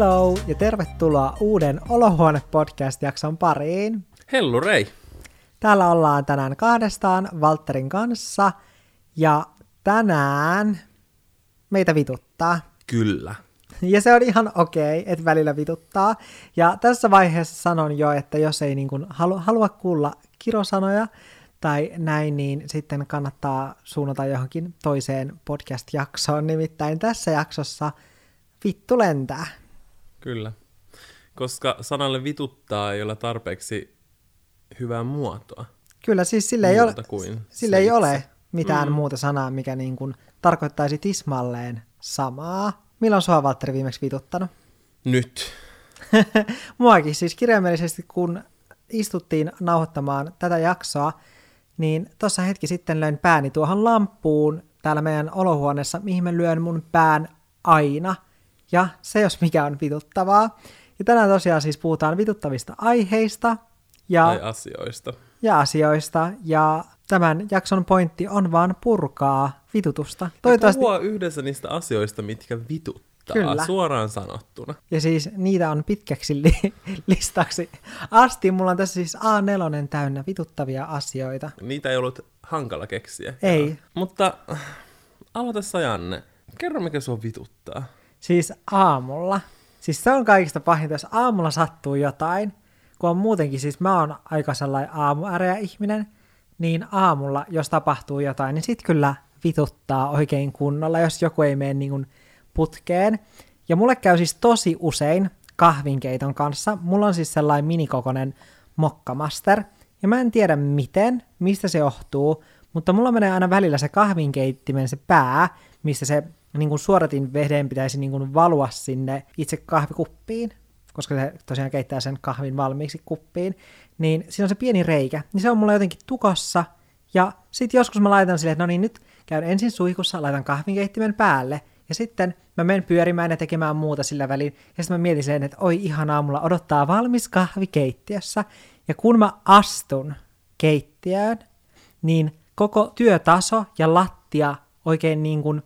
Hello ja tervetuloa uuden Olohuone-podcast-jakson pariin. Hellu Rei. Täällä ollaan tänään kahdestaan Valterin kanssa ja tänään meitä vituttaa. Kyllä. Ja se on ihan okei, okay, että välillä vituttaa. Ja tässä vaiheessa sanon jo, että jos ei niin kuin halu, halua kuulla kirosanoja tai näin, niin sitten kannattaa suunnata johonkin toiseen podcast-jaksoon. Nimittäin tässä jaksossa vittu lentää. Kyllä. Koska sanalle vituttaa ei ole tarpeeksi hyvää muotoa. Kyllä, siis sille ei ole, kuin sille ei ole mitään mm. muuta sanaa, mikä niin kuin tarkoittaisi tismalleen samaa. Milloin sua Valtteri viimeksi vituttanut? Nyt. Muakin siis kirjaimellisesti, kun istuttiin nauhoittamaan tätä jaksoa, niin tuossa hetki sitten löin pääni tuohon lampuun täällä meidän olohuoneessa, mihin mä lyön mun pään aina. Ja se jos mikä on vituttavaa. Ja tänään tosiaan siis puhutaan vituttavista aiheista. Ja, tai asioista. Ja asioista. Ja tämän jakson pointti on vaan purkaa vitutusta. Toivottavasti... puhua yhdessä niistä asioista, mitkä vituttaa. Kyllä. suoraan sanottuna. Ja siis niitä on pitkäksi li- listaksi asti. Mulla on tässä siis A4 täynnä vituttavia asioita. Niitä ei ollut hankala keksiä. Ei. Ja. Mutta äh, aloita Janne. Kerro, mikä sua vituttaa. Siis aamulla. Siis se on kaikista pahinta, jos aamulla sattuu jotain. Kun on muutenkin, siis mä oon aika sellainen aamuäreä ihminen, niin aamulla, jos tapahtuu jotain, niin sit kyllä vituttaa oikein kunnolla, jos joku ei mene niin putkeen. Ja mulle käy siis tosi usein kahvinkeiton kanssa. Mulla on siis sellainen minikokonen mokkamaster. Ja mä en tiedä miten, mistä se johtuu, mutta mulla menee aina välillä se kahvinkeittimen se pää, mistä se niin kuin suoratin veden pitäisi niin kuin valua sinne itse kahvikuppiin, koska se tosiaan keittää sen kahvin valmiiksi kuppiin, niin siinä on se pieni reikä, niin se on mulla jotenkin tukossa, ja sitten joskus mä laitan silleen, että no niin, nyt käyn ensin suihkussa, laitan kahvinkeittimen päälle, ja sitten mä menen pyörimään ja tekemään muuta sillä välin. Ja sitten mä mietin sen, että oi ihan aamulla odottaa valmis kahvi keittiössä. Ja kun mä astun keittiöön, niin koko työtaso ja lattia oikein niin kuin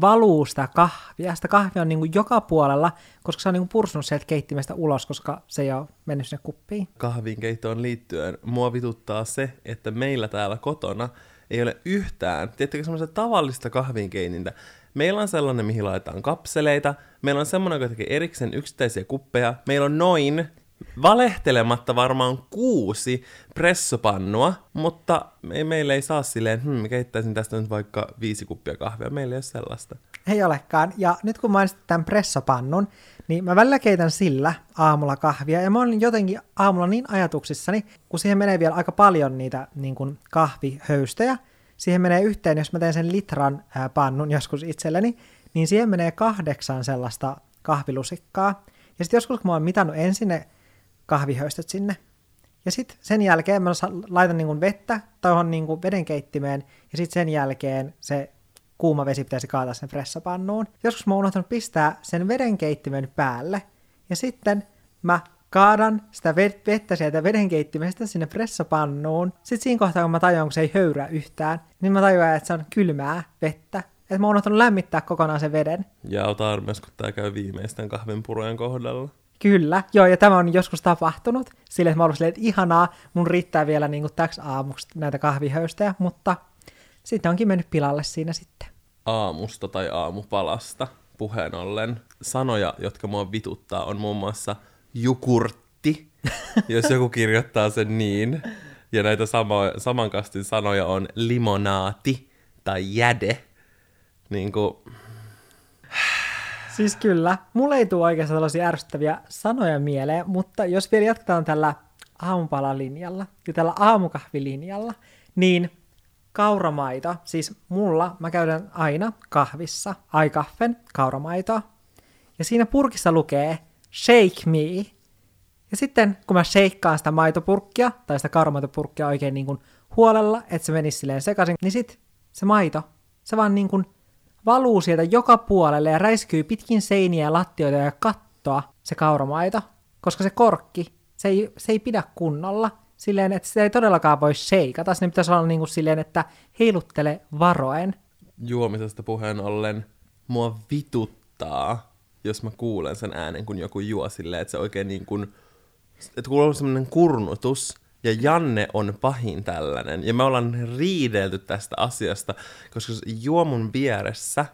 valuu sitä kahvia. Sitä kahvia on niin kuin joka puolella, koska se on niin pursunut sieltä keittimestä ulos, koska se ei ole mennyt sinne kuppiin. Kahvinkeittoon liittyen mua vituttaa se, että meillä täällä kotona ei ole yhtään, tiettäkö semmoista tavallista kahvinkeinintä, Meillä on sellainen, mihin laitetaan kapseleita. Meillä on semmoinen, joka tekee erikseen yksittäisiä kuppeja. Meillä on noin valehtelematta varmaan kuusi pressopannua, mutta me, meillä ei saa silleen, hmm, keittäisin tästä nyt vaikka viisi kuppia kahvia. Meillä ei ole sellaista. Ei olekaan. Ja nyt kun mainitsit tämän pressopannun, niin mä välillä keitän sillä aamulla kahvia, ja mä olin jotenkin aamulla niin ajatuksissani, kun siihen menee vielä aika paljon niitä niin kuin kahvihöystejä, siihen menee yhteen, jos mä teen sen litran ää, pannun joskus itselleni, niin siihen menee kahdeksan sellaista kahvilusikkaa. Ja sitten joskus kun mä oon mitannut ensin ne kahvihöystöt sinne, ja sitten sen jälkeen mä laitan niin vettä tuohon niin vedenkeittimeen, ja sitten sen jälkeen se kuuma vesi pitäisi kaataa sen pressapannuun. Joskus mä oon unohtanut pistää sen vedenkeittimen päälle, ja sitten mä kaadan sitä vettä sieltä vedenkeittimestä sinne pressapannuun. Sitten siinä kohtaa, kun mä tajuan, kun se ei höyrä yhtään, niin mä tajuan, että se on kylmää vettä. Että mä oon unohtanut lämmittää kokonaan sen veden. Ja ota armias, kun tää käy viimeisten kahvinpurojen kohdalla. Kyllä, joo, ja tämä on joskus tapahtunut. Sille, että mä ollut silleen, että ihanaa, mun riittää vielä niin kuin täksi aamuksi näitä kahvihöystejä, mutta sitten onkin mennyt pilalle siinä sitten. Aamusta tai aamupalasta puheen ollen. Sanoja, jotka mua vituttaa, on muun muassa – jukurtti, jos joku kirjoittaa sen niin. Ja näitä sama, samankastin sanoja on limonaati tai jäde. Niin kuin... Siis kyllä, mulle ei tule oikeastaan tällaisia ärsyttäviä sanoja mieleen, mutta jos vielä jatketaan tällä aamupalalinjalla ja tällä aamukahvilinjalla, niin kauramaito, siis mulla mä käydän aina kahvissa, aikaffen kauramaitoa, ja siinä purkissa lukee shake me. Ja sitten kun mä sheikkaan sitä maitopurkkia, tai sitä kauramaitopurkkia oikein niin kuin huolella, että se menisi silleen sekaisin, niin sit se maito, se vaan niin kuin valuu sieltä joka puolelle ja räiskyy pitkin seiniä, lattioita ja kattoa se kauramaito, koska se korkki, se ei, se ei pidä kunnolla silleen, että sitä ei todellakaan voi sheikata. Sinne pitäisi olla niin kuin silleen, että heiluttele varoen. Juomisesta puheen ollen mua vituttaa jos mä kuulen sen äänen, kun joku juo silleen, että se oikein niin kuin, että kuuluu semmoinen kurnutus, ja Janne on pahin tällainen. Ja me ollaan riidelty tästä asiasta, koska se juo mun vieressä,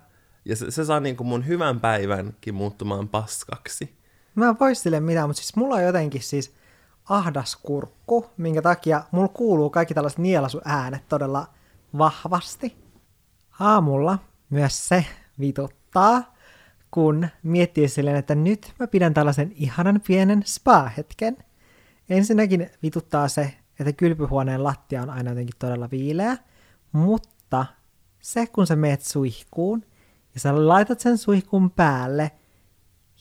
ja se, se saa niin kuin mun hyvän päivänkin muuttumaan paskaksi. Mä en voi sille mitään, mutta siis mulla on jotenkin siis ahdas kurkku, minkä takia mulla kuuluu kaikki tällaiset nielasuäänet todella vahvasti. Aamulla myös se vituttaa, kun miettii silleen, että nyt mä pidän tällaisen ihanan pienen spa-hetken. Ensinnäkin vituttaa se, että kylpyhuoneen lattia on aina jotenkin todella viileä, mutta se, kun sä meet suihkuun ja sä laitat sen suihkuun päälle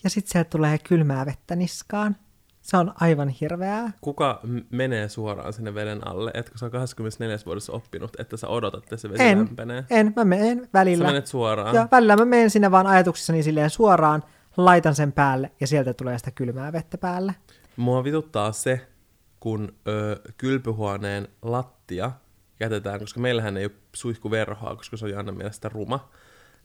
ja sitten sieltä tulee kylmää vettä niskaan, se on aivan hirveää. Kuka m- menee suoraan sinne veden alle? Etkö sä 24 vuodessa oppinut, että sä odotat, että se vesi En, lämpenee? en, mä menen välillä. Sä menet suoraan. Ja välillä mä menen sinne vaan ajatuksissani silleen suoraan, laitan sen päälle ja sieltä tulee sitä kylmää vettä päälle. Mua vituttaa se, kun ö, kylpyhuoneen lattia jätetään, koska meillähän ei ole suihkuverhoa, koska se on Jannan mielestä ruma.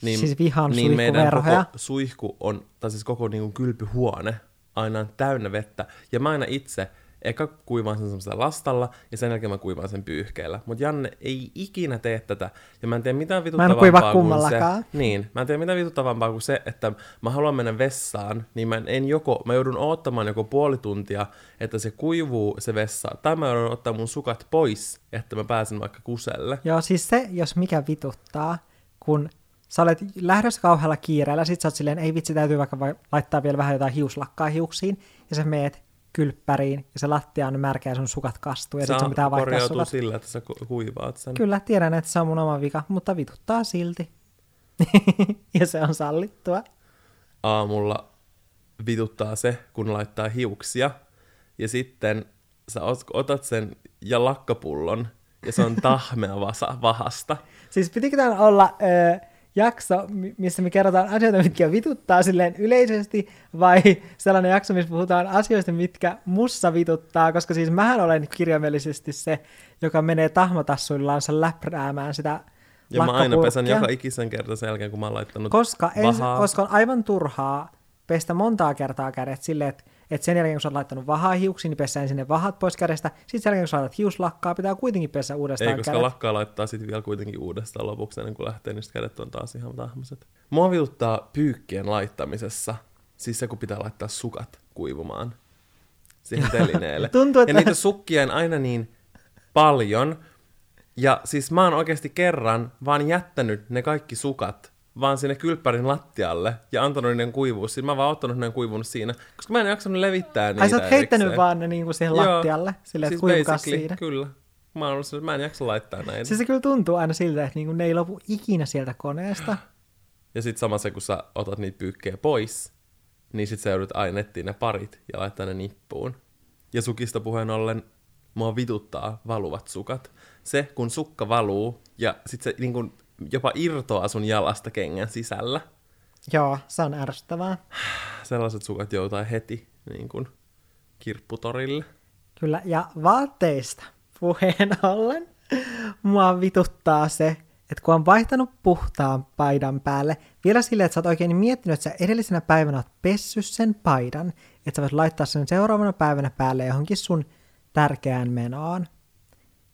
Niin, Siis vihaan niin meidän koko suihku on, tai siis koko niin kuin kylpyhuone aina on täynnä vettä. Ja mä aina itse eka kuivaan sen semmoisella lastalla, ja sen jälkeen mä kuivaan sen pyyhkeellä. Mutta Janne ei ikinä tee tätä, ja mä en tee mitään vituttavampaa kuin se. Niin, mä en tee mitään vituttavampaa kuin se, että mä haluan mennä vessaan, niin mä en joko, mä joudun odottamaan joko puoli tuntia, että se kuivuu se vessa, tai mä joudun ottaa mun sukat pois, että mä pääsen vaikka kuselle. Joo, siis se, jos mikä vituttaa, kun sä olet lähdössä kauhealla kiireellä, sit sä oot silleen, ei vitsi, täytyy vaikka vai- laittaa vielä vähän jotain hiuslakkaa hiuksiin, ja sä meet kylppäriin, ja se lattia on märkä ja sun sukat kastuu, ja sit sun pitää vaihtaa korjautuu sukat. sillä, että sä ku- kuivaat sen. Kyllä, tiedän, että se on mun oma vika, mutta vituttaa silti. ja se on sallittua. aamulla vituttaa se, kun laittaa hiuksia, ja sitten sä ot- otat sen ja lakkapullon, ja se on tahmea vasa, vahasta. Siis pitikö tämän olla ö, jakso, mi- missä me kerrotaan asioita, mitkä vituttaa silleen yleisesti, vai sellainen jakso, missä puhutaan asioista, mitkä mussa vituttaa, koska siis mähän olen kirjaimellisesti se, joka menee tahmatassuillansa läpräämään sitä Ja mä aina pesän joka ikisen kerta sen jälkeen, kun mä oon laittanut koska, en, vahaa. koska on aivan turhaa pestä montaa kertaa kädet silleen, että, että sen jälkeen kun sä oot laittanut vahaa hiuksiin, niin pesään sinne vahat pois kädestä. Sitten sen jälkeen kun sä laitat hiuslakkaa, pitää kuitenkin pesä uudestaan Ei, koska kädet. lakkaa laittaa sitten vielä kuitenkin uudestaan lopuksi, ennen kuin lähtee, niin kädet on taas ihan tahmaset. Mua vituttaa pyykkien laittamisessa, siis se, kun pitää laittaa sukat kuivumaan siihen telineelle. Tuntuu, että- Ja niitä sukkia on aina niin paljon, ja siis mä oon oikeasti kerran vaan jättänyt ne kaikki sukat vaan sinne kylppärin lattialle ja antanut niiden kuivua. Siis mä vaan ottanut ne kuivunut siinä, koska mä en jaksanut levittää niitä Ai sä oot heittänyt erikseen. vaan ne niinku siihen Joo, lattialle, silleen, siis että siinä. Kyllä. Mä, ollut, sillä, että mä en jaksa laittaa näitä. Siis se kyllä tuntuu aina siltä, että niinku ne ei lopu ikinä sieltä koneesta. Ja sitten sama se, kun sä otat niitä pyykkejä pois, niin sit sä joudut aina ne parit ja laittaa ne nippuun. Ja sukista puheen ollen, mua vituttaa valuvat sukat. Se, kun sukka valuu ja sit se niin kun, jopa irtoaa sun jalasta kengän sisällä. Joo, se on ärsyttävää. Sellaiset sukat joutaa heti niin kun, kirpputorille. Kyllä, ja vaatteista puheen ollen mua vituttaa se, että kun on vaihtanut puhtaan paidan päälle, vielä silleen, että sä oot oikein miettinyt, että sä edellisenä päivänä oot pessy sen paidan, että sä voit laittaa sen seuraavana päivänä päälle johonkin sun tärkeään menoon.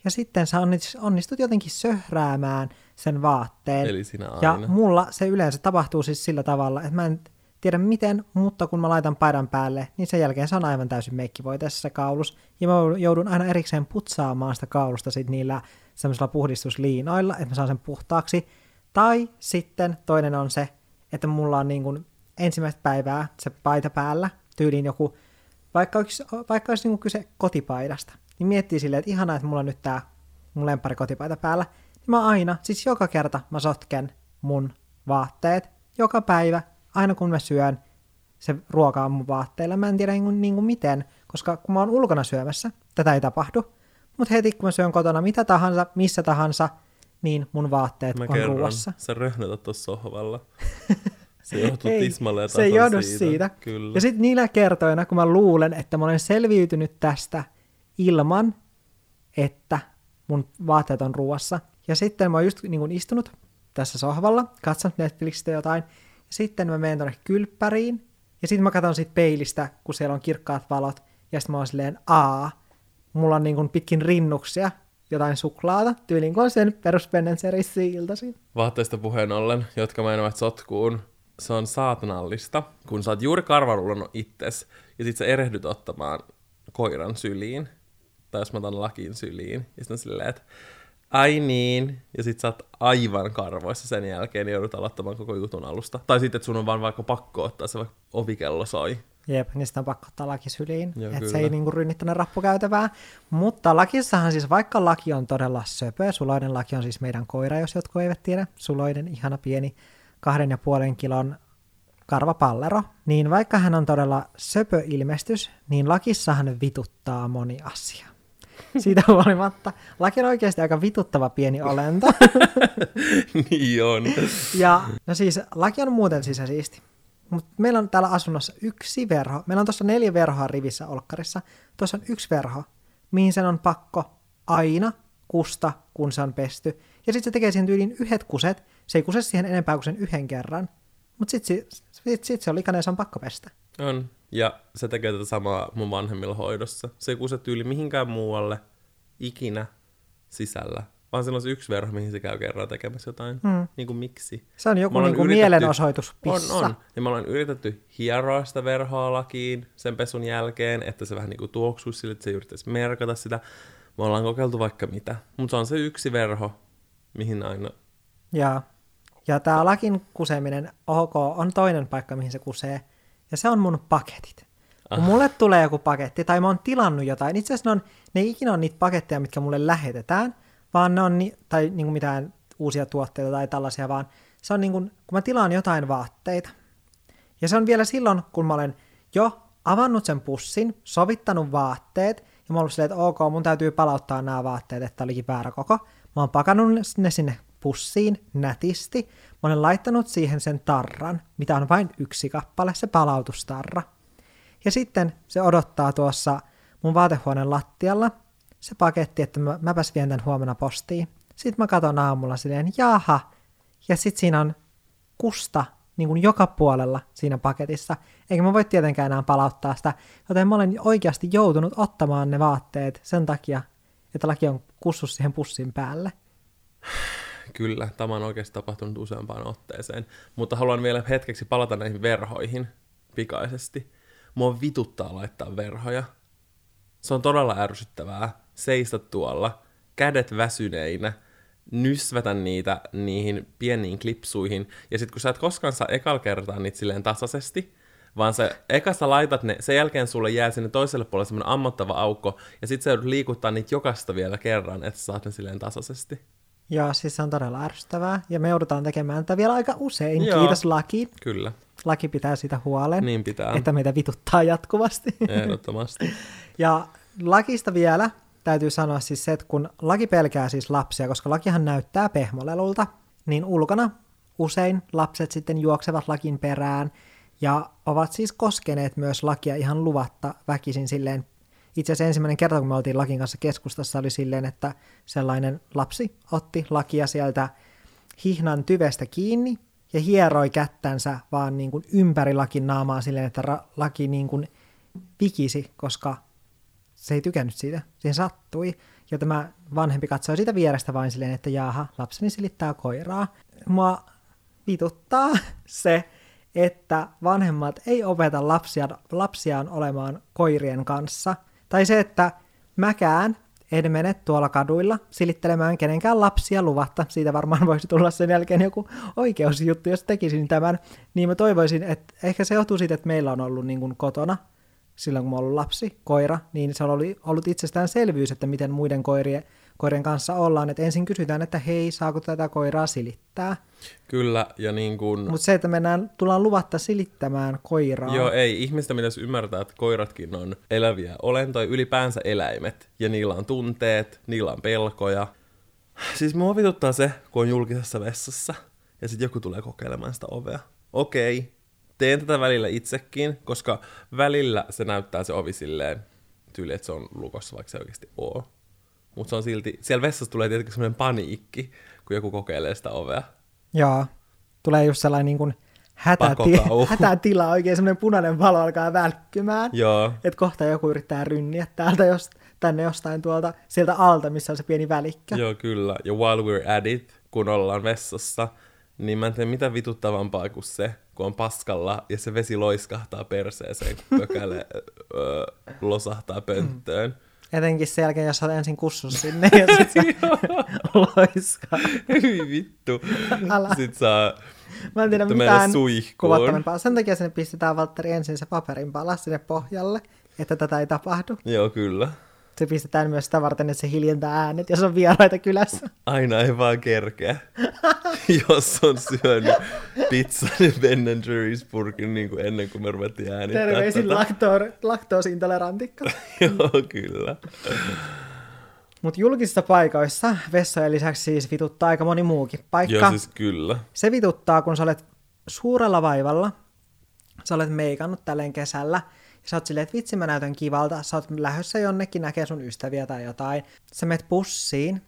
Ja sitten sä onnist- onnistut jotenkin söhräämään sen vaatteen. Eli sinä Ja aina. mulla se yleensä tapahtuu siis sillä tavalla, että mä en tiedä miten, mutta kun mä laitan paidan päälle, niin sen jälkeen se on aivan täysin meikkivoiteessa kaulus. Ja mä joudun aina erikseen putsaamaan sitä kaulusta sit niillä semmoisilla puhdistusliinoilla, että mä saan sen puhtaaksi. Tai sitten toinen on se, että mulla on niin kuin ensimmäistä päivää se paita päällä, tyyliin joku, vaikka olisi, vaikka olisi niin kuin kyse kotipaidasta, niin miettii silleen, että ihanaa, että mulla on nyt tää mun lemppari kotipaita päällä, mä aina, siis joka kerta mä sotken mun vaatteet, joka päivä, aina kun mä syön, se ruoka on mun vaatteilla. Mä en tiedä niin kuin, niin kuin miten, koska kun mä oon ulkona syömässä, tätä ei tapahdu. Mutta heti kun mä syön kotona mitä tahansa, missä tahansa, niin mun vaatteet Mä on kerron, sä röhnötät tuossa sohvalla. Se johtuu Ei, tismalleen se ei johdu siitä. siitä. Kyllä. Ja sitten niillä kertoina, kun mä luulen, että mä olen selviytynyt tästä ilman, että mun vaatteet on ruuassa. Ja sitten mä oon just niin kuin istunut tässä sohvalla, katsonut Netflixistä jotain, sitten mä menen tonne kylppäriin, ja sitten mä katson siitä peilistä, kun siellä on kirkkaat valot, ja sitten mä oon silleen, aa, mulla on niin kuin pitkin rinnuksia jotain suklaata, tyyliin kuin on sen perus Ben iltaisin. Vaatteista puheen ollen, jotka menevät sotkuun, se on saatanallista, kun sä oot juuri karvarullannut itses, ja sit sä erehdyt ottamaan koiran syliin, tai jos mä otan lakin syliin, ja sitten silleen, että ai niin, ja sit sä oot aivan karvoissa sen jälkeen, niin joudut aloittamaan koko jutun alusta. Tai sitten, että sun on vaan vaikka pakko ottaa se, vaikka ovikello soi. Jep, niin sitä on pakko ottaa laki syliin, että se ei niinku rynni tuonne rappukäytävää. Mutta lakissahan siis, vaikka laki on todella söpö, suloinen laki on siis meidän koira, jos jotkut eivät tiedä, suloinen, ihana pieni kahden ja puolen kilon karvapallero, niin vaikka hän on todella söpö ilmestys, niin lakissahan vituttaa moni asia. Siitä huolimatta. Laki on oikeasti aika vituttava pieni olento. niin on. ja no siis, laki on muuten sisäsiisti. Mutta meillä on täällä asunnossa yksi verho. Meillä on tuossa neljä verhoa rivissä olkkarissa. Tuossa on yksi verho, mihin sen on pakko aina kusta, kun se on pesty. Ja sitten se tekee siihen tyyliin yhdet kuset. Se ei kuse siihen enempää kuin sen yhden kerran. Mutta sitten sit, sit se on likainen ja se on pakko pestä. On. Ja se tekee tätä samaa mun vanhemmilla hoidossa. Se ei kuse tyyli mihinkään muualle ikinä sisällä, vaan sillä on se yksi verho, mihin se käy kerran tekemässä jotain. Mm. Niin kuin miksi? Se on joku niin kuin yritetty... mielenosoitus pissa. On, on. Ja me ollaan yritetty hieroa sitä verhoa lakiin sen pesun jälkeen, että se vähän niin kuin tuoksuisi sille, että se yrittäisi merkata sitä. Me ollaan kokeiltu vaikka mitä. Mutta se on se yksi verho, mihin aina... Ja, ja tämä lakin kuseminen, ok, on toinen paikka, mihin se kusee. Ja se on mun paketit. Kun mulle tulee joku paketti, tai mä oon tilannut jotain, itse asiassa ne, on, ne ei ikinä ole niitä paketteja, mitkä mulle lähetetään, vaan ne on, ni, tai niin kuin mitään uusia tuotteita tai tällaisia, vaan se on niin kuin, kun mä tilaan jotain vaatteita. Ja se on vielä silloin, kun mä olen jo avannut sen pussin, sovittanut vaatteet, ja mä oon silleen, että ok, mun täytyy palauttaa nämä vaatteet, että olikin väärä koko. Mä oon pakannut ne sinne pussiin nätisti. Mä olen laittanut siihen sen tarran, mitä on vain yksi kappale, se palautustarra. Ja sitten se odottaa tuossa mun vaatehuoneen lattialla se paketti, että mä, mäpäs vien tämän huomenna postiin. Sitten mä katson aamulla silleen, jaha, ja sitten siinä on kusta niin kuin joka puolella siinä paketissa, eikä mä voi tietenkään enää palauttaa sitä, joten mä olen oikeasti joutunut ottamaan ne vaatteet sen takia, että laki on kussus siihen pussin päälle. Kyllä, tämä on oikeasti tapahtunut useampaan otteeseen, mutta haluan vielä hetkeksi palata näihin verhoihin pikaisesti. Mua vituttaa laittaa verhoja. Se on todella ärsyttävää seistä tuolla, kädet väsyneinä, nysvätä niitä niihin pieniin klipsuihin, ja sitten kun sä et koskaan saa ekal kertaa niitä silleen tasaisesti, vaan sä ekasta laitat ne, sen jälkeen sulle jää sinne toiselle puolelle semmoinen ammottava aukko, ja sitten sä joudut liikuttaa niitä jokaista vielä kerran, että sä saat ne silleen tasaisesti. Joo, siis se on todella ärsyttävää, ja me joudutaan tekemään tätä vielä aika usein, Joo, kiitos laki. Kyllä. Laki pitää sitä huolen, niin pitää. että meitä vituttaa jatkuvasti. Ehdottomasti. ja lakista vielä, täytyy sanoa siis se, että kun laki pelkää siis lapsia, koska lakihan näyttää pehmolelulta, niin ulkona usein lapset sitten juoksevat lakin perään ja ovat siis koskeneet myös lakia ihan luvatta väkisin silleen. Itse asiassa ensimmäinen kerta, kun me oltiin lakin kanssa keskustassa, oli silleen, että sellainen lapsi otti lakia sieltä hihnan tyvestä kiinni ja hieroi kättänsä vaan niin kuin ympäri lakin naamaa silleen, että ra- laki niin kuin vikisi, koska se ei tykännyt siitä, siihen sattui. Ja tämä vanhempi katsoi sitä vierestä vain silleen, että jaaha, lapseni silittää koiraa. Mua vituttaa se, että vanhemmat ei opeta lapsia, lapsiaan olemaan koirien kanssa. Tai se, että mäkään en mene tuolla kaduilla silittelemään kenenkään lapsia luvatta. Siitä varmaan voisi tulla sen jälkeen joku oikeusjuttu, jos tekisin tämän. Niin mä toivoisin, että ehkä se johtuu siitä, että meillä on ollut niin kuin kotona silloin, kun mä ollut lapsi, koira, niin se on ollut, ollut itsestäänselvyys, että miten muiden koirien, koirien kanssa ollaan. Että ensin kysytään, että hei, saako tätä koiraa silittää? Kyllä, ja niin kuin... Mutta se, että mennään, tullaan luvatta silittämään koiraa. Joo, ei. Ihmistä pitäisi ymmärtää, että koiratkin on eläviä olentoja, ylipäänsä eläimet. Ja niillä on tunteet, niillä on pelkoja. Siis mua vituttaa se, kun on julkisessa vessassa, ja sitten joku tulee kokeilemaan sitä ovea. Okei, teen tätä välillä itsekin, koska välillä se näyttää se ovi silleen tyyli, että se on lukossa, vaikka se oikeasti oo. Mutta se on silti, siellä vessassa tulee tietenkin semmoinen paniikki, kun joku kokeilee sitä ovea. Joo, tulee just sellainen niin kuin hätäti- hätätila, oikein semmoinen punainen valo alkaa välkkymään. Joo, Että kohta joku yrittää rynniä täältä jos, tänne jostain tuolta, sieltä alta, missä on se pieni välikkö. joo kyllä. Ja while we're at it, kun ollaan vessassa, niin mä en tiedä mitä vituttavampaa kuin se, kun on paskalla ja se vesi loiskahtaa perseeseen, kun pökäle öö, losahtaa pönttöön. Etenkin sen jälkeen, jos olet ensin kussus sinne ja sitten loiskaa. Hyi vittu. Älä. Sitten saa Mä en tiedä mitään kuvattavampaa. Sen takia sinne pistetään Valtteri ensin se paperin pala sinne pohjalle, että tätä ei tapahdu. Joo, kyllä. Se pistetään myös sitä varten, että se hiljentää äänet, jos on vieraita kylässä. Aina ei vaan kerkeä. Jos on syönyt pizzan ja Ben Jerry's purkin niin kuin ennen kuin me ruvettiin äänittää Terveisin tätä. laktoor, laktoosiintolerantikko. Joo, kyllä. Mutta julkisissa paikoissa vessojen lisäksi siis vituttaa aika moni muukin paikka. Joo, siis kyllä. Se vituttaa, kun sä olet suurella vaivalla, sä olet meikannut tälleen kesällä, ja sä oot silleen, että vitsi mä näytän kivalta, sä oot lähdössä jonnekin näkee sun ystäviä tai jotain. Sä menet bussiin,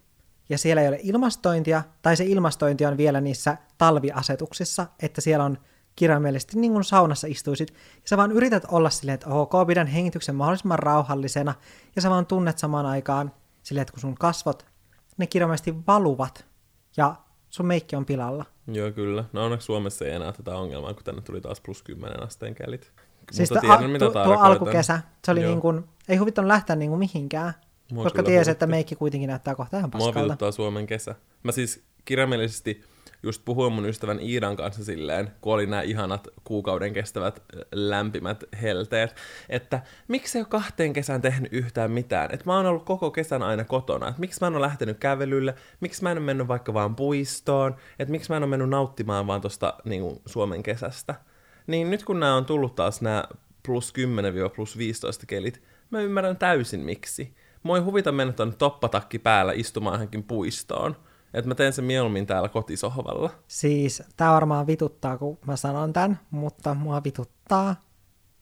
ja siellä ei ole ilmastointia, tai se ilmastointi on vielä niissä talviasetuksissa, että siellä on kirjaimellisesti niin kuin saunassa istuisit, ja sä vaan yrität olla silleen, että ok, pidän hengityksen mahdollisimman rauhallisena, ja sä vaan tunnet samaan aikaan silleen, että kun sun kasvot, ne kirjaimellisesti valuvat, ja sun meikki on pilalla. Joo, kyllä. No onneksi Suomessa ei enää tätä ongelmaa, kun tänne tuli taas plus 10 asteen kelit. Siis Mutta tiedän, mitä tuo, tuo alkukesä, se oli Joo. niin kuin, ei huvittanut lähteä niin kuin mihinkään, Mua koska tiesi, että meikki kuitenkin näyttää kohta ihan Mua paskalta. vituttaa Suomen kesä. Mä siis kirjaimellisesti just puhuin mun ystävän Iidan kanssa silleen, kun oli nämä ihanat kuukauden kestävät lämpimät helteet, että miksi ei ole kahteen kesään tehnyt yhtään mitään. Että mä oon ollut koko kesän aina kotona. Että miksi mä en ole lähtenyt kävelylle, miksi mä en ole mennyt vaikka vaan puistoon, että miksi mä en ole mennyt nauttimaan vaan tosta niin Suomen kesästä. Niin nyt kun nämä on tullut taas nämä plus 10-plus 15 kelit, mä ymmärrän täysin miksi. Ei huvita mennä tuonne toppatakki päällä istumaan johonkin puistoon. Että mä teen sen mieluummin täällä kotisohvalla. Siis tää varmaan vituttaa, kun mä sanon tän, mutta mua vituttaa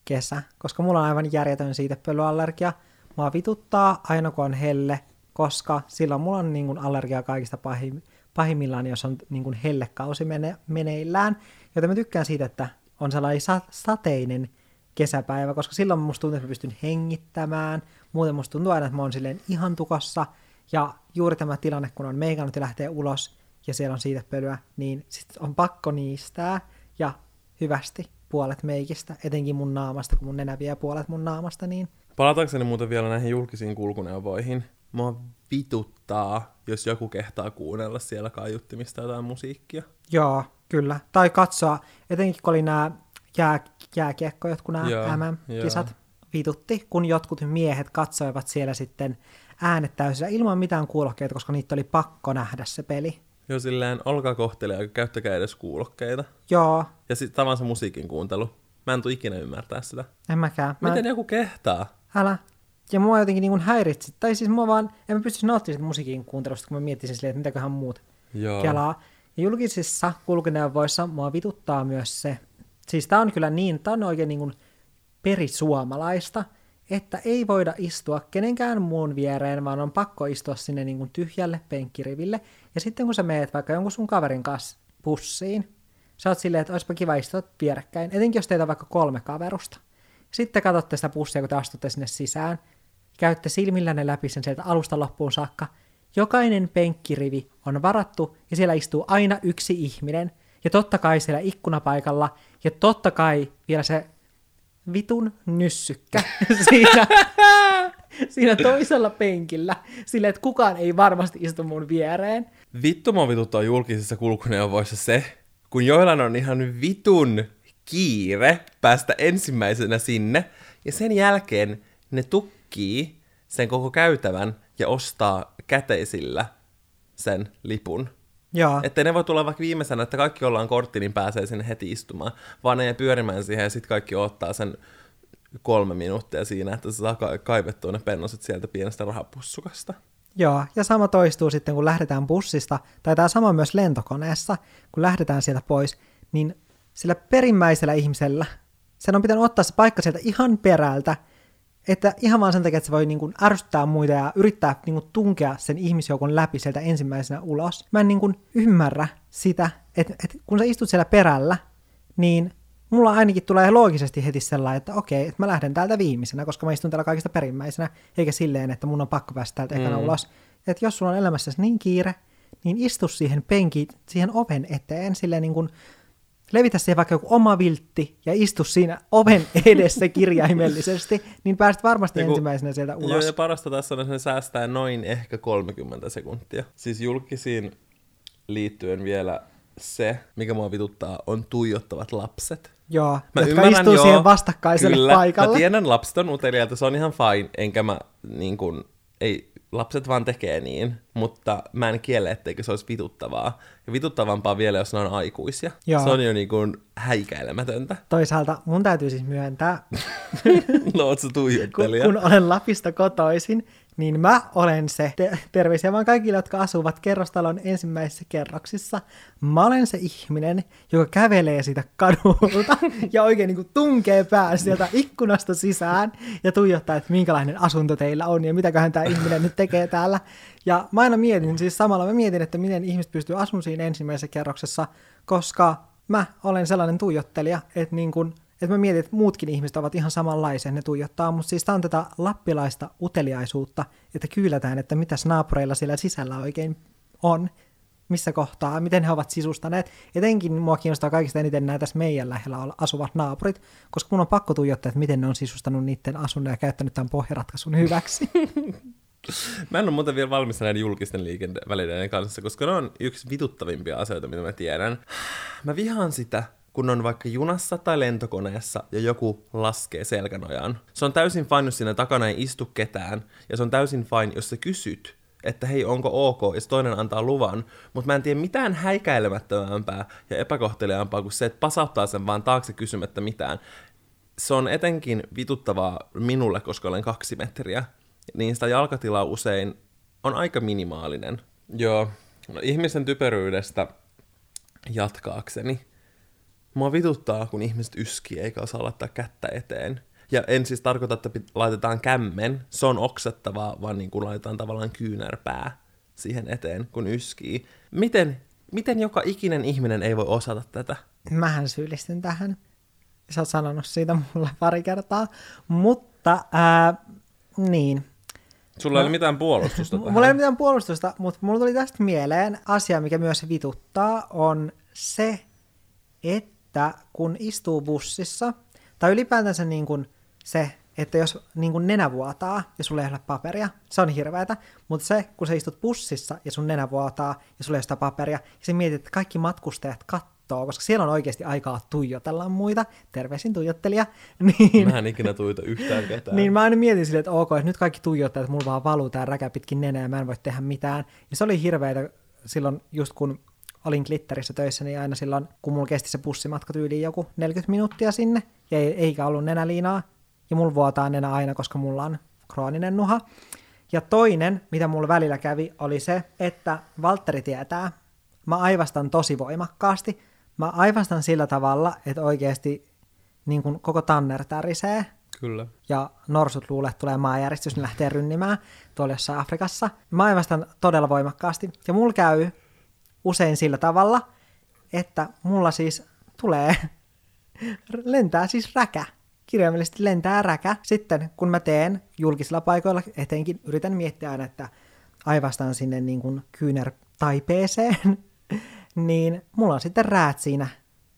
kesä, koska mulla on aivan järjetön siitepölyallergia. Mua vituttaa aina kun on helle, koska silloin mulla on niin kuin allergia kaikista pahim, pahimmillaan, jos on niin kuin hellekausi mene, meneillään. Joten mä tykkään siitä, että on sellainen sa- sateinen kesäpäivä, koska silloin musta tuntuu, että mä pystyn hengittämään. Muuten musta tuntuu aina, että mä oon silleen ihan tukossa. Ja juuri tämä tilanne, kun on meikannut ja lähtee ulos ja siellä on siitepölyä, niin sit on pakko niistää ja hyvästi puolet meikistä, etenkin mun naamasta, kun mun nenä vie puolet mun naamasta, niin Palatakseni muuten vielä näihin julkisiin kulkuneuvoihin. Mua vituttaa, jos joku kehtaa kuunnella siellä kaiuttimista jotain musiikkia. joo, kyllä. Tai katsoa, etenkin kun oli nämä jää, jääkiekko, jotkut nämä Joo, MM-kisat, joo. vitutti, kun jotkut miehet katsoivat siellä sitten äänet täysillä ilman mitään kuulokkeita, koska niitä oli pakko nähdä se peli. Jo silleen, olkaa kohteliaita, käyttäkää edes kuulokkeita. Joo, Ja sitten tavan se musiikin kuuntelu. Mä en tule ikinä ymmärtää sitä. en mäkään. Mä Miten joku kehtaa? Älä. Ja mua jotenkin niin häiritsi. Tai siis mua vaan, en mä pystyisi nauttimaan musiikin kuuntelusta, kun mä miettisin silleen, että mitäköhän muut Joo. kelaa. Julkisissa kulkuneuvoissa mua vituttaa myös se, siis tää on kyllä niin, tää on oikein niin kuin perisuomalaista, että ei voida istua kenenkään muun viereen, vaan on pakko istua sinne niin kuin tyhjälle penkkiriville. Ja sitten kun sä meet vaikka jonkun sun kaverin kanssa bussiin, sä oot silleen, että olisipa kiva istua vierekkäin, etenkin jos teitä on vaikka kolme kaverusta. Sitten katsotte sitä bussia, kun te astutte sinne sisään, käytte silmillänne läpi sen sieltä alusta loppuun saakka. Jokainen penkkirivi on varattu ja siellä istuu aina yksi ihminen. Ja totta kai siellä ikkunapaikalla ja totta kai vielä se vitun nyssykkä siinä, siinä toisella penkillä. Silleen, että kukaan ei varmasti istu mun viereen. Vittu mua vituttaa julkisissa kulkuneuvoissa se, kun joillain on ihan vitun kiire päästä ensimmäisenä sinne, ja sen jälkeen ne tukkii sen koko käytävän ja ostaa käteisillä sen lipun. Joo. Että ne voi tulla vaikka viimeisenä, että kaikki ollaan kortti, niin pääsee sinne heti istumaan, vaan ne jää pyörimään siihen ja sitten kaikki ottaa sen kolme minuuttia siinä, että se saa ka- kaivettua ne pennoset sieltä pienestä rahapussukasta. Joo, ja sama toistuu sitten, kun lähdetään bussista, tai tämä sama myös lentokoneessa, kun lähdetään sieltä pois, niin sillä perimmäisellä ihmisellä, sen on pitänyt ottaa se paikka sieltä ihan perältä, että ihan vaan sen takia, että se voi niin kuin ärsyttää muita ja yrittää niin kuin tunkea sen ihmisjoukon läpi sieltä ensimmäisenä ulos. Mä en niin kuin ymmärrä sitä, että, että kun sä istut siellä perällä, niin mulla ainakin tulee loogisesti heti sellainen, että okei, että mä lähden täältä viimeisenä, koska mä istun täällä kaikista perimmäisenä, eikä silleen, että mun on pakko päästä täältä ekana Mm. ulos. Että jos sulla on elämässäsi niin kiire, niin istu siihen penkiin, siihen oven eteen, silleen niin kuin levitä siihen vaikka joku oma viltti ja istu siinä oven edessä kirjaimellisesti, niin pääset varmasti Ja kun- ensimmäisenä sieltä Joo, ulos. ja parasta tässä on, että ne säästää noin ehkä 30 sekuntia. Siis julkisiin liittyen vielä se, mikä mua vituttaa, on tuijottavat lapset. Joo, Mä jotka ymmärrän, istuu joo, siihen vastakkaiselle kyllä, paikalle. Mä tiedän, lapset on uteliaita, se on ihan fine, enkä mä niin kun, ei, lapset vaan tekee niin, mutta mä en kielle, etteikö se olisi vituttavaa. Ja vituttavampaa vielä, jos ne on aikuisia. Joo. Se on jo niin kun häikäilemätöntä. Toisaalta mun täytyy siis myöntää, no, oot sä kun, kun olen Lapista kotoisin, niin mä olen se, te- terveisiä vaan kaikille, jotka asuvat kerrostalon ensimmäisissä kerroksissa, mä olen se ihminen, joka kävelee siitä kadulta ja oikein niin kuin tunkee pään sieltä ikkunasta sisään ja tuijottaa, että minkälainen asunto teillä on ja mitäköhän tämä ihminen nyt tekee täällä. Ja mä aina mietin, siis samalla mä mietin, että miten ihmiset pystyy asumaan siinä ensimmäisessä kerroksessa, koska mä olen sellainen tuijottelija, että niin kun että mä mietin, että muutkin ihmiset ovat ihan samanlaisia, ne tuijottaa, mutta siis tää on tätä lappilaista uteliaisuutta, että kyylätään, että mitäs naapureilla siellä sisällä oikein on, missä kohtaa, miten he ovat sisustaneet. Etenkin mua kiinnostaa kaikista eniten nämä tässä meidän lähellä asuvat naapurit, koska mun on pakko tuijottaa, että miten ne on sisustanut niiden asunnon ja käyttänyt tämän pohjaratkaisun hyväksi. Mä en ole muuten vielä valmis näiden julkisten liikennevälineiden kanssa, koska ne on yksi vituttavimpia asioita, mitä mä tiedän. Mä vihaan sitä, kun on vaikka junassa tai lentokoneessa ja joku laskee selkänojaan. Se on täysin fine, jos siinä takana ei istu ketään, ja se on täysin fine, jos sä kysyt, että hei, onko ok, ja se toinen antaa luvan, mutta mä en tiedä mitään häikäilemättömämpää ja epäkohteliaampaa kuin se, että pasauttaa sen vaan taakse kysymättä mitään. Se on etenkin vituttavaa minulle, koska olen kaksi metriä, niin sitä jalkatilaa usein on aika minimaalinen. Joo, no, ihmisen typeryydestä jatkaakseni. Mua vituttaa, kun ihmiset yskii eikä osaa laittaa kättä eteen. Ja en siis tarkoita, että pit- laitetaan kämmen, se on oksettavaa, vaan niin kuin laitetaan tavallaan kyynärpää siihen eteen, kun yskii. Miten, miten joka ikinen ihminen ei voi osata tätä? Mähän syyllistyn tähän. Sä oot sanonut siitä mulle pari kertaa. Mutta, ää, niin. Sulla ei ole mitään puolustusta tähän. Mulla ei ole mitään puolustusta, mutta mulla tuli tästä mieleen asia, mikä myös vituttaa, on se, että kun istuu bussissa, tai ylipäätänsä niin kuin se, että jos niin kuin nenä vuotaa ja sulla ei ole paperia, se on hirveätä, mutta se, kun sä istut bussissa ja sun nenä vuotaa ja sulla ei ole sitä paperia, ja sä mietit, että kaikki matkustajat kattoo, koska siellä on oikeasti aikaa tuijotella muita, terveisin tuijottelija, niin Mä en ikinä tuita yhtään ketään. niin mä aina mietin silleen, että ok, että nyt kaikki tuijottaa, että mulla vaan valuu tää räkä pitkin nenää ja mä en voi tehdä mitään. Ja se oli hirveetä silloin, just kun olin Glitterissä töissä, niin aina silloin, kun mulla kesti se bussimatka tyyliin joku 40 minuuttia sinne, ja ei, eikä ollut nenäliinaa, ja mulla vuotaa nenä aina, koska mulla on krooninen nuha. Ja toinen, mitä mulla välillä kävi, oli se, että Valtteri tietää, mä aivastan tosi voimakkaasti. Mä aivastan sillä tavalla, että oikeasti niin kun koko tanner tärisee, Kyllä. ja norsut luulee, että tulee maanjäristys, ne lähtee rynnimään tuolla jossain Afrikassa. Mä aivastan todella voimakkaasti. Ja mulla käy usein sillä tavalla, että mulla siis tulee, lentää siis räkä. Kirjaimellisesti lentää räkä. Sitten kun mä teen julkisilla paikoilla, etenkin yritän miettiä aina, että aivastan sinne niin kuin kyynär taipeeseen, niin mulla on sitten räät siinä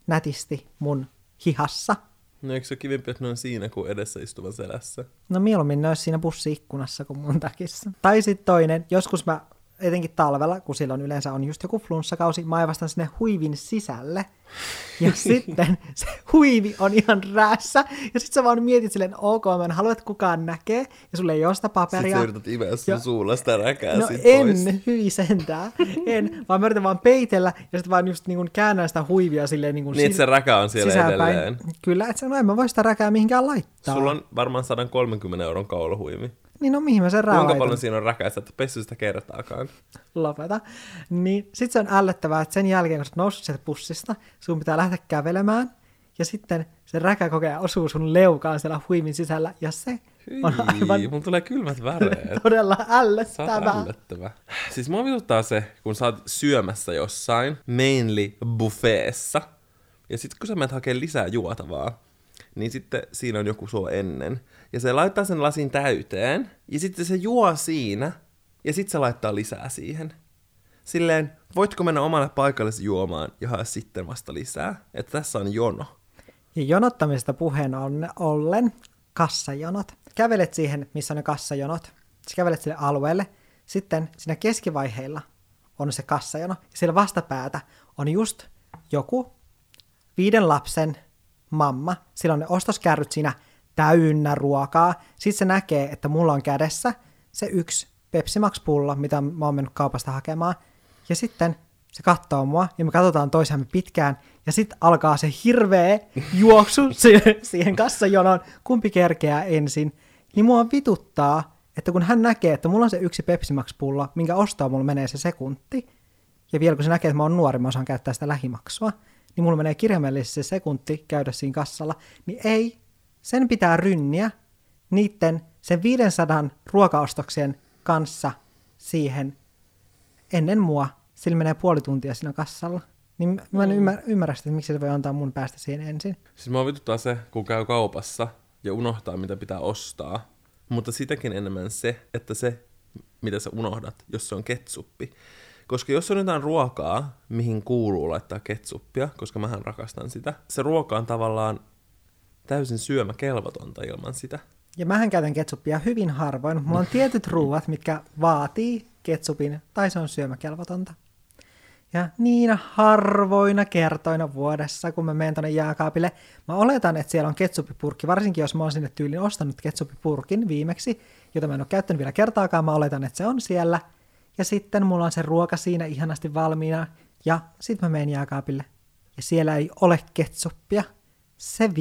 nätisti mun hihassa. No eikö se ole kivempi, että ne on siinä kuin edessä istuvan selässä? No mieluummin ne olisi siinä bussi-ikkunassa kuin mun takissa. Tai sitten toinen, joskus mä etenkin talvella, kun silloin yleensä on just joku flunssakausi, mä aivastan sinne huivin sisälle. Ja sitten se huivi on ihan räässä. Ja sitten sä vaan mietit silleen, ok, mä en halua, että kukaan näkee. Ja sulle ei ole sitä Sitten paperia. sä yrität imeä sun Ja- suulla sitä räkää No sit en, pois. hyi sentään. En, vaan mä yritän vaan peitellä ja sitten vaan just niin käännän sitä huivia silleen niin kuin Niin, se räkä on siellä sisäänpäin. edelleen. Kyllä, että no en mä voi sitä räkää mihinkään laittaa. Sulla on varmaan 130 euron kaulahuimi. Niin no mihin mä sen Kuinka paljon siinä on räkäistä, että pessy sitä kertaakaan? lopeta. Niin sit se on ällöttävää, että sen jälkeen, kun sä noussut sieltä bussista, sun pitää lähteä kävelemään, ja sitten se räkä kokee osuu sun leukaan siellä huimin sisällä, ja se on aivan Hyi, mun tulee kylmät väreet. todella ällöttävää. ällöttävä. Siis mua vituttaa se, kun sä oot syömässä jossain, mainly buffeessa, Ja sitten kun sä menet hakemaan lisää juotavaa, niin sitten siinä on joku sua ennen. Ja se laittaa sen lasin täyteen, ja sitten se juo siinä, ja sitten se laittaa lisää siihen. Silleen, voitko mennä omalle paikalle juomaan ja hae sitten vasta lisää? Että tässä on jono. Ja jonottamista puheen ollen, kassajonot. Kävelet siihen, missä on ne kassajonot. Sä kävelet sille alueelle. Sitten siinä keskivaiheilla on se kassajono. Ja siellä vastapäätä on just joku viiden lapsen mamma. Sillä on ne ostoskärryt siinä täynnä ruokaa. Sitten se näkee, että mulla on kädessä se yksi Pepsi Max-pullo, mitä mä oon mennyt kaupasta hakemaan. Ja sitten se katsoo mua ja me katsotaan toisiamme pitkään ja sitten alkaa se hirveä juoksu siihen kassajonoon, kumpi kerkeää ensin. Niin mua vituttaa, että kun hän näkee, että mulla on se yksi Pepsi Max-pullo, minkä ostaa mulla menee se sekunti, ja vielä kun se näkee, että mä oon nuori, mä osaan käyttää sitä lähimaksua, niin mulla menee kirjaimellisesti se sekunti käydä siinä kassalla, niin ei, sen pitää rynniä niiden sen 500 ruokaostoksien kanssa siihen ennen mua. Sillä menee puoli tuntia siinä kassalla. Niin mä en mm. ymmärrä, ymmärrä sitä, että miksi se voi antaa mun päästä siihen ensin. Siis mä vituttaa se, kun käy kaupassa ja unohtaa, mitä pitää ostaa. Mutta sitäkin enemmän se, että se, mitä sä unohdat, jos se on ketsuppi. Koska jos on jotain ruokaa, mihin kuuluu laittaa ketsuppia, koska mähän rakastan sitä, se ruoka on tavallaan täysin syömäkelvotonta ilman sitä. Ja mähän käytän ketsuppia hyvin harvoin. Mulla on tietyt ruuat, mitkä vaatii ketsupin, tai se on syömäkelvotonta. Ja niinä harvoina kertoina vuodessa, kun mä menen tonne jääkaapille, mä oletan, että siellä on ketsuppipurkki, varsinkin jos mä oon sinne tyylin ostanut ketsuppipurkin viimeksi, jota mä en ole käyttänyt vielä kertaakaan, mä oletan, että se on siellä. Ja sitten mulla on se ruoka siinä ihanasti valmiina, ja sitten mä menen jääkaapille. Ja siellä ei ole ketsuppia. Se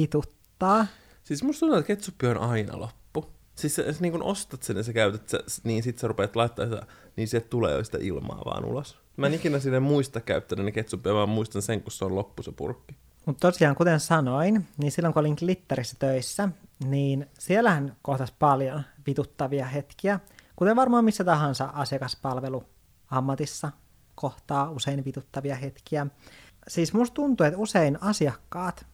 vituttaa. Siis musta tuntuu, että ketsuppi on aina loppu. Siis sä, sä niin kun ostat sen ja sä käytät sen, niin sit sä rupeat laittaa sitä, niin sieltä tulee jo sitä ilmaa vaan ulos. Mä en ikinä sinne muista käyttänyt ketsuppia, vaan muistan sen, kun se on loppu se purkki. Mutta tosiaan, kuten sanoin, niin silloin kun olin Glitterissä töissä, niin siellähän kohtas paljon vituttavia hetkiä, kuten varmaan missä tahansa asiakaspalvelu ammatissa kohtaa usein vituttavia hetkiä. Siis musta tuntuu, että usein asiakkaat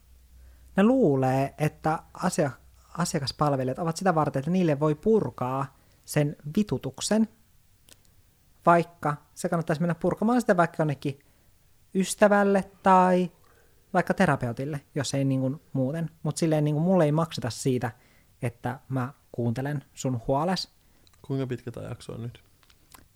ne luulee, että asia, asiakaspalvelijat ovat sitä varten, että niille voi purkaa sen vitutuksen, vaikka se kannattaisi mennä purkamaan sitä vaikka jonnekin ystävälle tai vaikka terapeutille, jos ei niin kuin muuten. Mutta silleen niin kuin mulle ei makseta siitä, että mä kuuntelen sun huoles. Kuinka pitkä tämä jakso on nyt?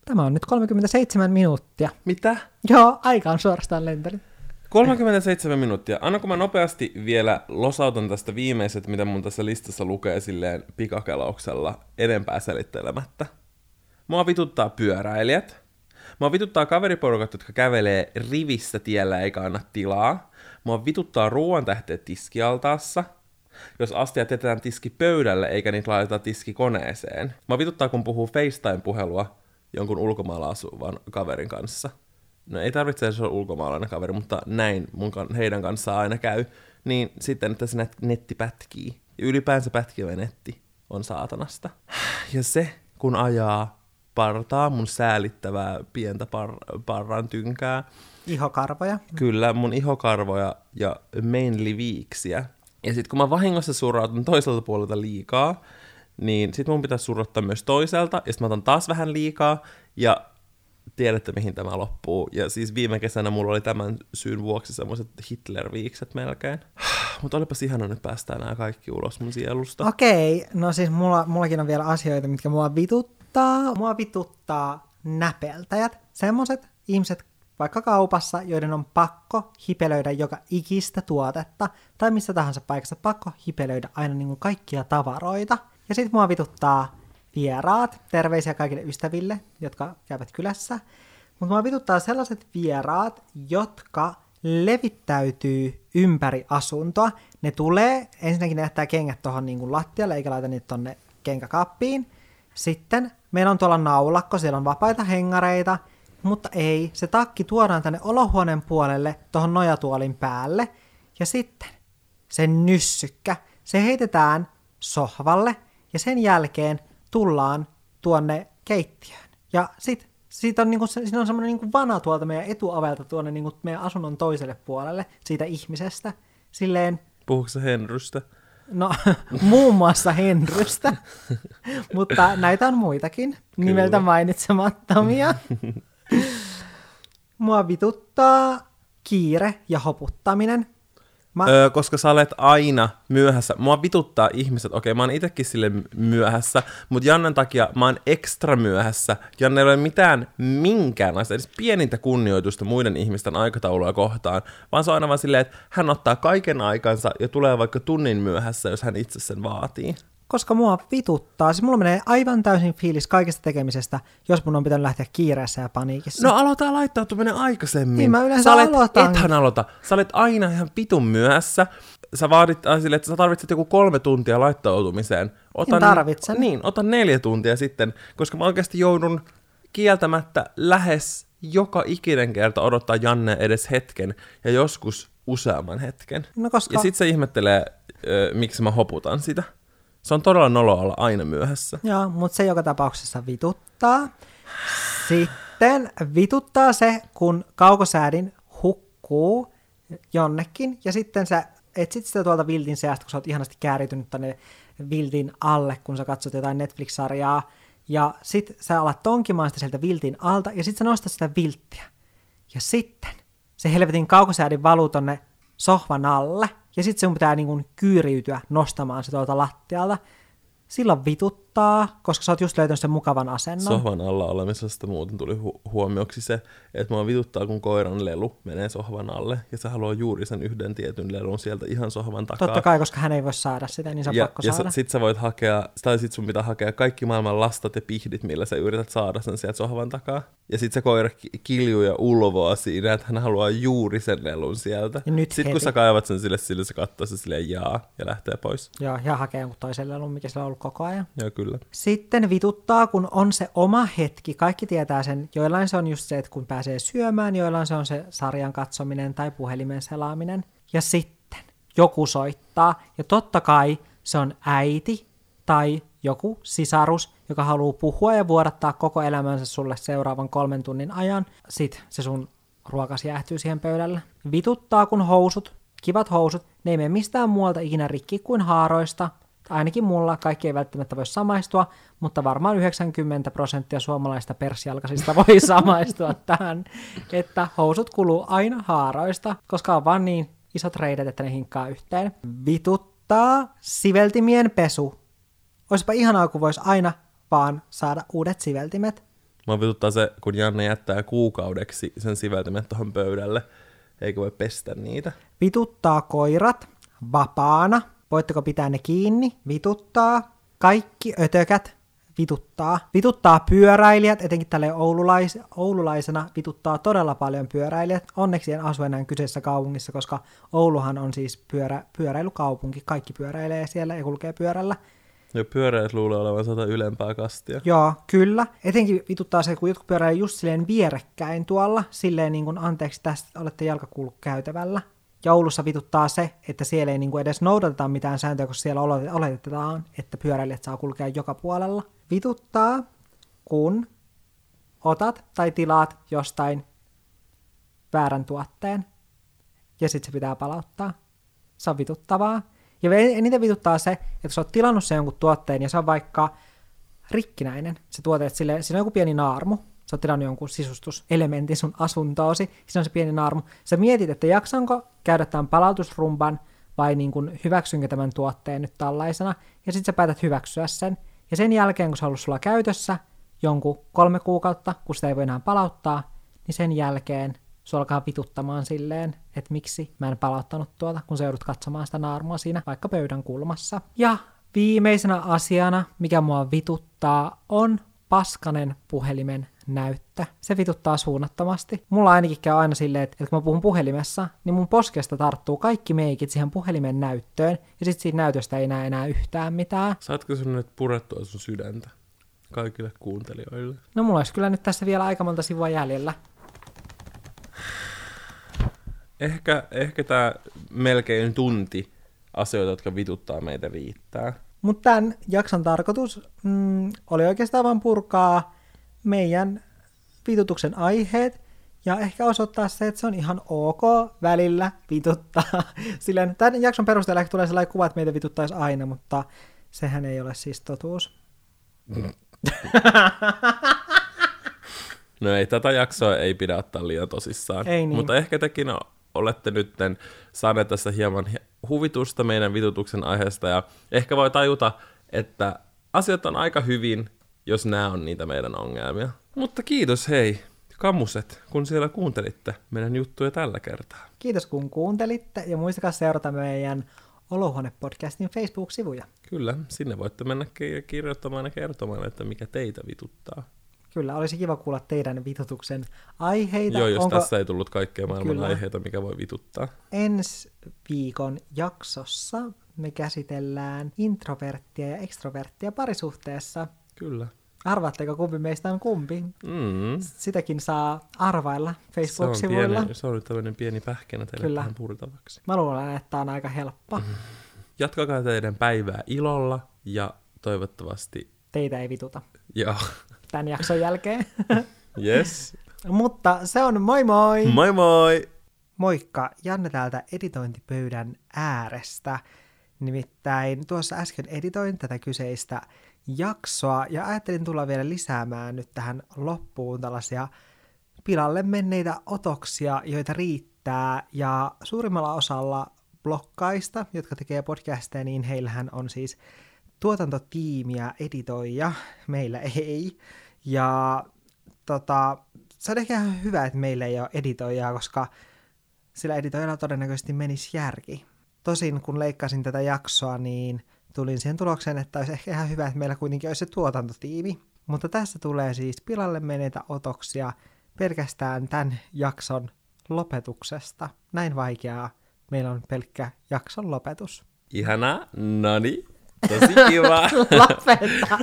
Tämä on nyt 37 minuuttia. Mitä? Joo, aika on suorastaan lentänyt. 37 minuuttia. Annako mä nopeasti vielä losautan tästä viimeiset, mitä mun tässä listassa lukee silleen pikakelauksella enempää selittelemättä. Mua vituttaa pyöräilijät. Mua vituttaa kaveriporukat, jotka kävelee rivissä tiellä eikä anna tilaa. Mua vituttaa ruoan tähteet tiskialtaassa. Jos astiat jätetään tiski pöydälle eikä niitä laiteta tiskikoneeseen. Mua vituttaa, kun puhuu FaceTime-puhelua jonkun ulkomailla asuvan kaverin kanssa no ei tarvitse edes olla ulkomaalainen kaveri, mutta näin mun, heidän kanssaan aina käy, niin sitten, että se netti pätkii. Ja ylipäänsä pätkivä netti on saatanasta. Ja se, kun ajaa partaa, mun säälittävää pientä par- parran tynkää. Ihokarvoja. Kyllä, mun ihokarvoja ja mainly viiksiä. Ja sitten kun mä vahingossa surrautun toiselta puolelta liikaa, niin sit mun pitäisi surrottaa myös toiselta, ja sitten mä otan taas vähän liikaa, ja tiedätte mihin tämä loppuu. Ja siis viime kesänä mulla oli tämän syyn vuoksi semmoiset Hitler-viikset melkein. Mutta olipas ihana, että päästään nämä kaikki ulos mun sielusta. Okei, okay. no siis mulla, mullakin on vielä asioita, mitkä mua vituttaa. Mua vituttaa näpeltäjät. Semmoiset ihmiset vaikka kaupassa, joiden on pakko hipelöidä joka ikistä tuotetta, tai missä tahansa paikassa pakko hipelöidä aina niin kuin kaikkia tavaroita. Ja sit mua vituttaa vieraat, terveisiä kaikille ystäville, jotka käyvät kylässä, mutta mua vituttaa sellaiset vieraat, jotka levittäytyy ympäri asuntoa. Ne tulee, ensinnäkin ne jättää kengät tuohon niin lattialle, eikä laita niitä tonne kenkäkappiin. Sitten meillä on tuolla naulakko, siellä on vapaita hengareita, mutta ei, se takki tuodaan tänne olohuoneen puolelle, tuohon nojatuolin päälle, ja sitten se nyssykkä, se heitetään sohvalle, ja sen jälkeen tullaan tuonne keittiöön. Ja sit Siitä on, niinku, siinä on semmoinen niinku vana tuolta meidän etuavelta tuonne niinku meidän asunnon toiselle puolelle siitä ihmisestä. Silleen, Puhuuko Henrystä? no muun muassa Henrystä, mutta näitä on muitakin, nimeltä mainitsemattomia. Mua vituttaa kiire ja hoputtaminen. Mä, Öö, koska sä olet aina myöhässä. Mua vituttaa ihmiset. Okei, mä oon itekin sille myöhässä, mutta Jannen takia mä oon ekstra myöhässä. Janne ei ole mitään minkäänlaista, edes pienintä kunnioitusta muiden ihmisten aikataulua kohtaan, vaan se on aina vaan silleen, että hän ottaa kaiken aikansa ja tulee vaikka tunnin myöhässä, jos hän itse sen vaatii. Koska mua vituttaa. Siis mulla menee aivan täysin fiilis kaikesta tekemisestä, jos mun on pitänyt lähteä kiireessä ja paniikissa. No aloita laittautuminen aikaisemmin. Niin mä yleensä sä olet, aloitan. Ethän aloita. Sä olet aina ihan pitun myöhässä. Sä vaadit äh, sille, että sä tarvitset joku kolme tuntia laittautumiseen. En tarvitsen. Niin, ota neljä tuntia sitten, koska mä oikeasti joudun kieltämättä lähes joka ikinen kerta odottaa Janne edes hetken ja joskus useamman hetken. No koska- Ja sit se ihmettelee, ö, miksi mä hoputan sitä. Se on todella nolo olla aina myöhässä. Joo, mutta se joka tapauksessa vituttaa. Sitten vituttaa se, kun kaukosäädin hukkuu jonnekin, ja sitten sä etsit sitä tuolta viltin seasta, kun sä oot ihanasti kääritynyt tänne viltin alle, kun sä katsot jotain Netflix-sarjaa, ja sit sä alat tonkimaan sitä sieltä viltin alta, ja sit sä nostat sitä vilttiä. Ja sitten se helvetin kaukosäädin valuu tonne sohvan alle, ja sitten sun pitää niin kyyriytyä nostamaan se tuolta lattialta. Silloin vituttaa, koska sä oot just löytänyt sen mukavan asennon. Sohvan alla olemisesta muuten tuli hu- huomioksi se, että mua vituttaa, kun koiran lelu menee sohvan alle, ja se haluaa juuri sen yhden tietyn lelun sieltä ihan sohvan takaa. Totta kai, koska hän ei voi saada sitä, niin se on ja, pakko ja saada. sä, sit sä voit hakea, tai sit sun pitää hakea kaikki maailman lastat ja pihdit, millä sä yrität saada sen sieltä sohvan takaa. Ja sit se koira ki- kiljuu ja ulvoa siinä, että hän haluaa juuri sen lelun sieltä. Ja nyt Sitten kun heti. sä kaivat sen sille, sille se katsoo se silleen jaa ja lähtee pois. Joo, ja hakee jonkun toisen lelun, mikä sillä on ollut koko ajan. Joo, kyllä. Sitten vituttaa, kun on se oma hetki. Kaikki tietää sen. Joillain se on just se, että kun pääsee syömään, joillain se on se sarjan katsominen tai puhelimen selaaminen. Ja sitten joku soittaa, ja totta kai se on äiti tai joku sisarus, joka haluaa puhua ja vuodattaa koko elämänsä sulle seuraavan kolmen tunnin ajan. Sitten se sun ruokas jäähtyy siihen pöydälle. Vituttaa, kun housut, kivat housut, ne ei mene mistään muualta ikinä rikki kuin haaroista, ainakin mulla kaikki ei välttämättä voi samaistua, mutta varmaan 90 prosenttia suomalaista persjalkaisista voi samaistua tähän, että housut kuluu aina haaroista, koska on vaan niin isot reidet, että ne hinkkaa yhteen. Vituttaa siveltimien pesu. Olisipa ihanaa, kun voisi aina vaan saada uudet siveltimet. Mua vituttaa se, kun Janne jättää kuukaudeksi sen siveltimet tuohon pöydälle, eikä voi pestä niitä. Vituttaa koirat vapaana. Voitteko pitää ne kiinni? Vituttaa. Kaikki ötökät vituttaa. Vituttaa pyöräilijät, etenkin tälle oululais, oululaisena vituttaa todella paljon pyöräilijät. Onneksi en asu enää kyseisessä kaupungissa, koska Ouluhan on siis pyörä, pyöräilykaupunki. Kaikki pyöräilee siellä ja kulkee pyörällä. Ja pyöreät luulee olevan sata ylempää kastia. Joo, kyllä. Etenkin vituttaa se, kun jotkut pyöräilee just silleen vierekkäin tuolla, silleen niin kuin, anteeksi, tästä olette jalkakulkukäytävällä. Joulussa vituttaa se, että siellä ei niin kuin edes noudateta mitään sääntöjä, koska siellä olete- oletetaan, että pyöräilijät saa kulkea joka puolella. Vituttaa, kun otat tai tilaat jostain väärän tuotteen, ja sitten se pitää palauttaa. Se on vituttavaa. Ja eniten vituttaa se, että sä oot tilannut sen jonkun tuotteen, ja se on vaikka rikkinäinen. Se tuote, että sille, siinä on joku pieni naarmu. Sä oot tilannut jonkun sisustuselementin sun asuntoosi. Siinä on se pieni naarmu. Sä mietit, että jaksanko käydä tämän palautusrumban vai niin kuin hyväksynkö tämän tuotteen nyt tällaisena. Ja sitten sä päätät hyväksyä sen. Ja sen jälkeen, kun se on ollut sulla käytössä jonkun kolme kuukautta, kun sitä ei voi enää palauttaa, niin sen jälkeen se alkaa vituttamaan silleen, että miksi mä en palauttanut tuota, kun sä joudut katsomaan sitä naarmua siinä vaikka pöydän kulmassa. Ja viimeisenä asiana, mikä mua vituttaa, on paskanen puhelimen näyttö. Se vituttaa suunnattomasti. Mulla ainakin käy aina silleen, että, että kun mä puhun puhelimessa, niin mun poskesta tarttuu kaikki meikit siihen puhelimen näyttöön, ja sitten siitä näytöstä ei näe enää yhtään mitään. Saatko sun nyt purettua sun sydäntä kaikille kuuntelijoille? No mulla olisi kyllä nyt tässä vielä aika monta sivua jäljellä. Ehkä, ehkä tämä melkein tunti asioita, jotka vituttaa meitä riittää. Mutta tämän jakson tarkoitus mm, oli oikeastaan vain purkaa meidän vitutuksen aiheet ja ehkä osoittaa se, että se on ihan ok välillä vituttaa. Silleen, tämän jakson perusteella ehkä tulee sellainen kuva, että meitä vituttaisi aina, mutta sehän ei ole siis totuus. No ei, tätä jaksoa ei pidä ottaa liian tosissaan. Ei niin. Mutta ehkä tekin olette nyt saaneet tässä hieman huvitusta meidän vitutuksen aiheesta ja ehkä voi tajuta, että asiat on aika hyvin, jos nämä on niitä meidän ongelmia. Mutta kiitos hei, kammuset, kun siellä kuuntelitte meidän juttuja tällä kertaa. Kiitos kun kuuntelitte ja muistakaa seurata meidän Olohuone-podcastin Facebook-sivuja. Kyllä, sinne voitte mennä kirjoittamaan ja kertomaan, että mikä teitä vituttaa. Kyllä, olisi kiva kuulla teidän vitutuksen aiheita. Joo, jos Onko... tässä ei tullut kaikkea maailman Kyllä. aiheita, mikä voi vituttaa. Ensi viikon jaksossa me käsitellään introverttia ja ekstroverttia parisuhteessa. Kyllä. Arvaatteko, kumpi meistä on kumpi? Mm. Sitäkin saa arvailla Se on, Facebook-sivuilla. pieni, se on nyt tämmöinen pieni pähkinä teille Kyllä. tähän purtavaksi. Mä luulen, että on aika helppo. Mhm. Jatkakaa teidän päivää ilolla ja toivottavasti, Teitä ei vituta joo, tämän jakson jälkeen. yes. Mutta se on moi moi! Moi moi! Moikka, Janne täältä editointipöydän äärestä. Nimittäin tuossa äsken editoin tätä kyseistä jaksoa ja ajattelin tulla vielä lisäämään nyt tähän loppuun tällaisia pilalle menneitä otoksia, joita riittää. Ja suurimmalla osalla blokkaista, jotka tekee podcasteja, niin heillähän on siis tuotantotiimiä, editoija, meillä ei. Ja tota, se on ehkä ihan hyvä, että meillä ei ole editoijaa, koska sillä editoijalla todennäköisesti menisi järki. Tosin kun leikkasin tätä jaksoa, niin tulin siihen tulokseen, että olisi ehkä ihan hyvä, että meillä kuitenkin olisi se tuotantotiimi. Mutta tässä tulee siis pilalle meneitä otoksia pelkästään tämän jakson lopetuksesta. Näin vaikeaa. Meillä on pelkkä jakson lopetus. Ihana, noni, tosi kiva. Lopeta!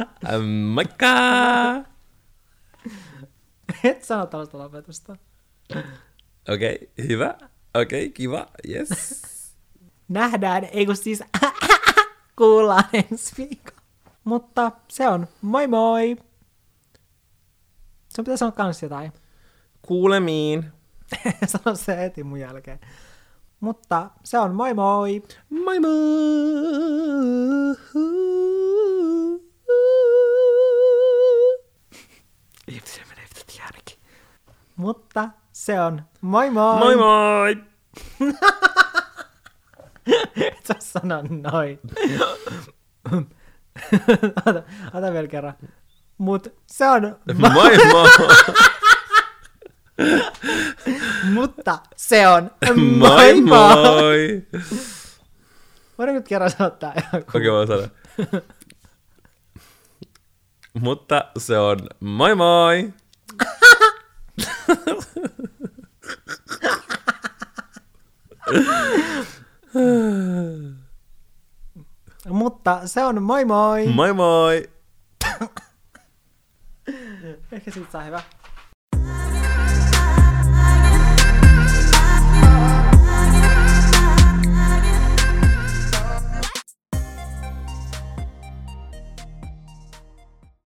Moikka! Et sano tällaista lopetusta. Okei, okay, hyvä. Okei, okay, kiva. Yes. Nähdään, ei kun siis kuullaan ensi viikolla. Mutta se on moi moi! Sun pitää sanoa kans jotain. Kuulemiin. Sano se heti mun jälkeen. Mutta se on moi moi! Moi moi! Ihmisiä menee vitut ainakin. Mutta se on moi moi! Moi moi! Et sä sano noin. ota, ota vielä kerran. Mut se on Moi moi! Mutta se on Moi moi! Voidaan nyt kerran sanoa tää Okei, okay, mä sanon. Mutta se on moi moi! Mutta se on moi moi! Moi moi! Ehkä siitä saa hyvä.